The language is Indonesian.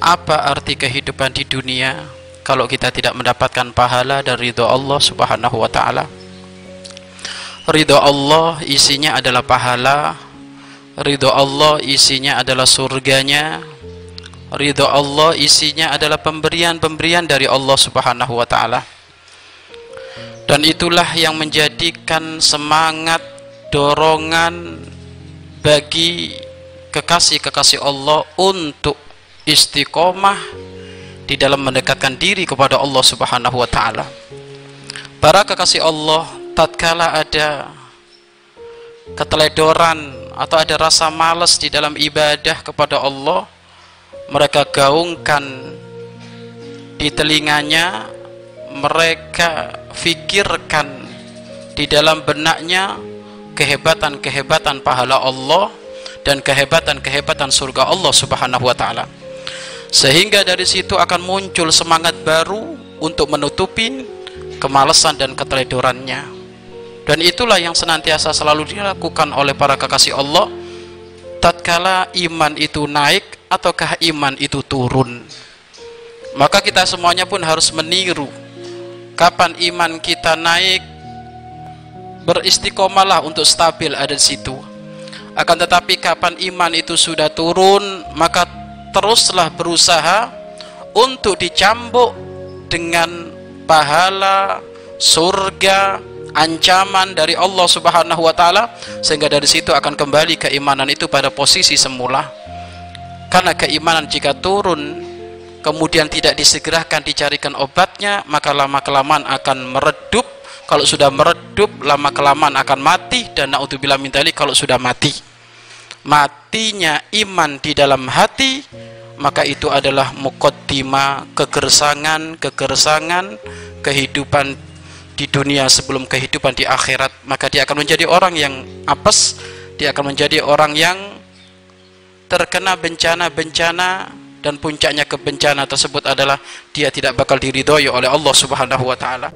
apa arti kehidupan di dunia kalau kita tidak mendapatkan pahala dan ridho Allah subhanahu wa ta'ala? Ridho Allah isinya adalah pahala ridho Allah isinya adalah surganya ridho Allah isinya adalah pemberian-pemberian dari Allah subhanahu wa ta'ala. Dan itulah yang menjadikan semangat dorongan bagi kekasih-kekasih Allah untuk istiqomah di dalam mendekatkan diri kepada Allah Subhanahu wa taala. Para kekasih Allah tatkala ada keteledoran atau ada rasa malas di dalam ibadah kepada Allah, mereka gaungkan di telinganya, mereka fikirkan di dalam benaknya kehebatan-kehebatan pahala Allah dan kehebatan-kehebatan surga Allah Subhanahu wa taala. Sehingga dari situ akan muncul semangat baru untuk menutupi kemalasan dan keteledorannya. Dan itulah yang senantiasa selalu dilakukan oleh para kekasih Allah tatkala iman itu naik ataukah iman itu turun. Maka kita semuanya pun harus meniru kapan iman kita naik beristiqomalah untuk stabil ada di situ akan tetapi kapan iman itu sudah turun maka teruslah berusaha untuk dicambuk dengan pahala surga ancaman dari Allah Subhanahu wa taala sehingga dari situ akan kembali keimanan itu pada posisi semula. Karena keimanan jika turun kemudian tidak disegerakan dicarikan obatnya maka lama kelamaan akan meredup. Kalau sudah meredup lama kelamaan akan mati. Dan naudzubillah min kalau sudah mati matinya iman di dalam hati maka itu adalah mukaddima kegersangan kegersangan kehidupan di dunia sebelum kehidupan di akhirat. Maka dia akan menjadi orang yang apes dia akan menjadi orang yang terkena bencana-bencana dan puncaknya kebencana tersebut adalah dia tidak bakal diridhoi oleh Allah Subhanahu wa taala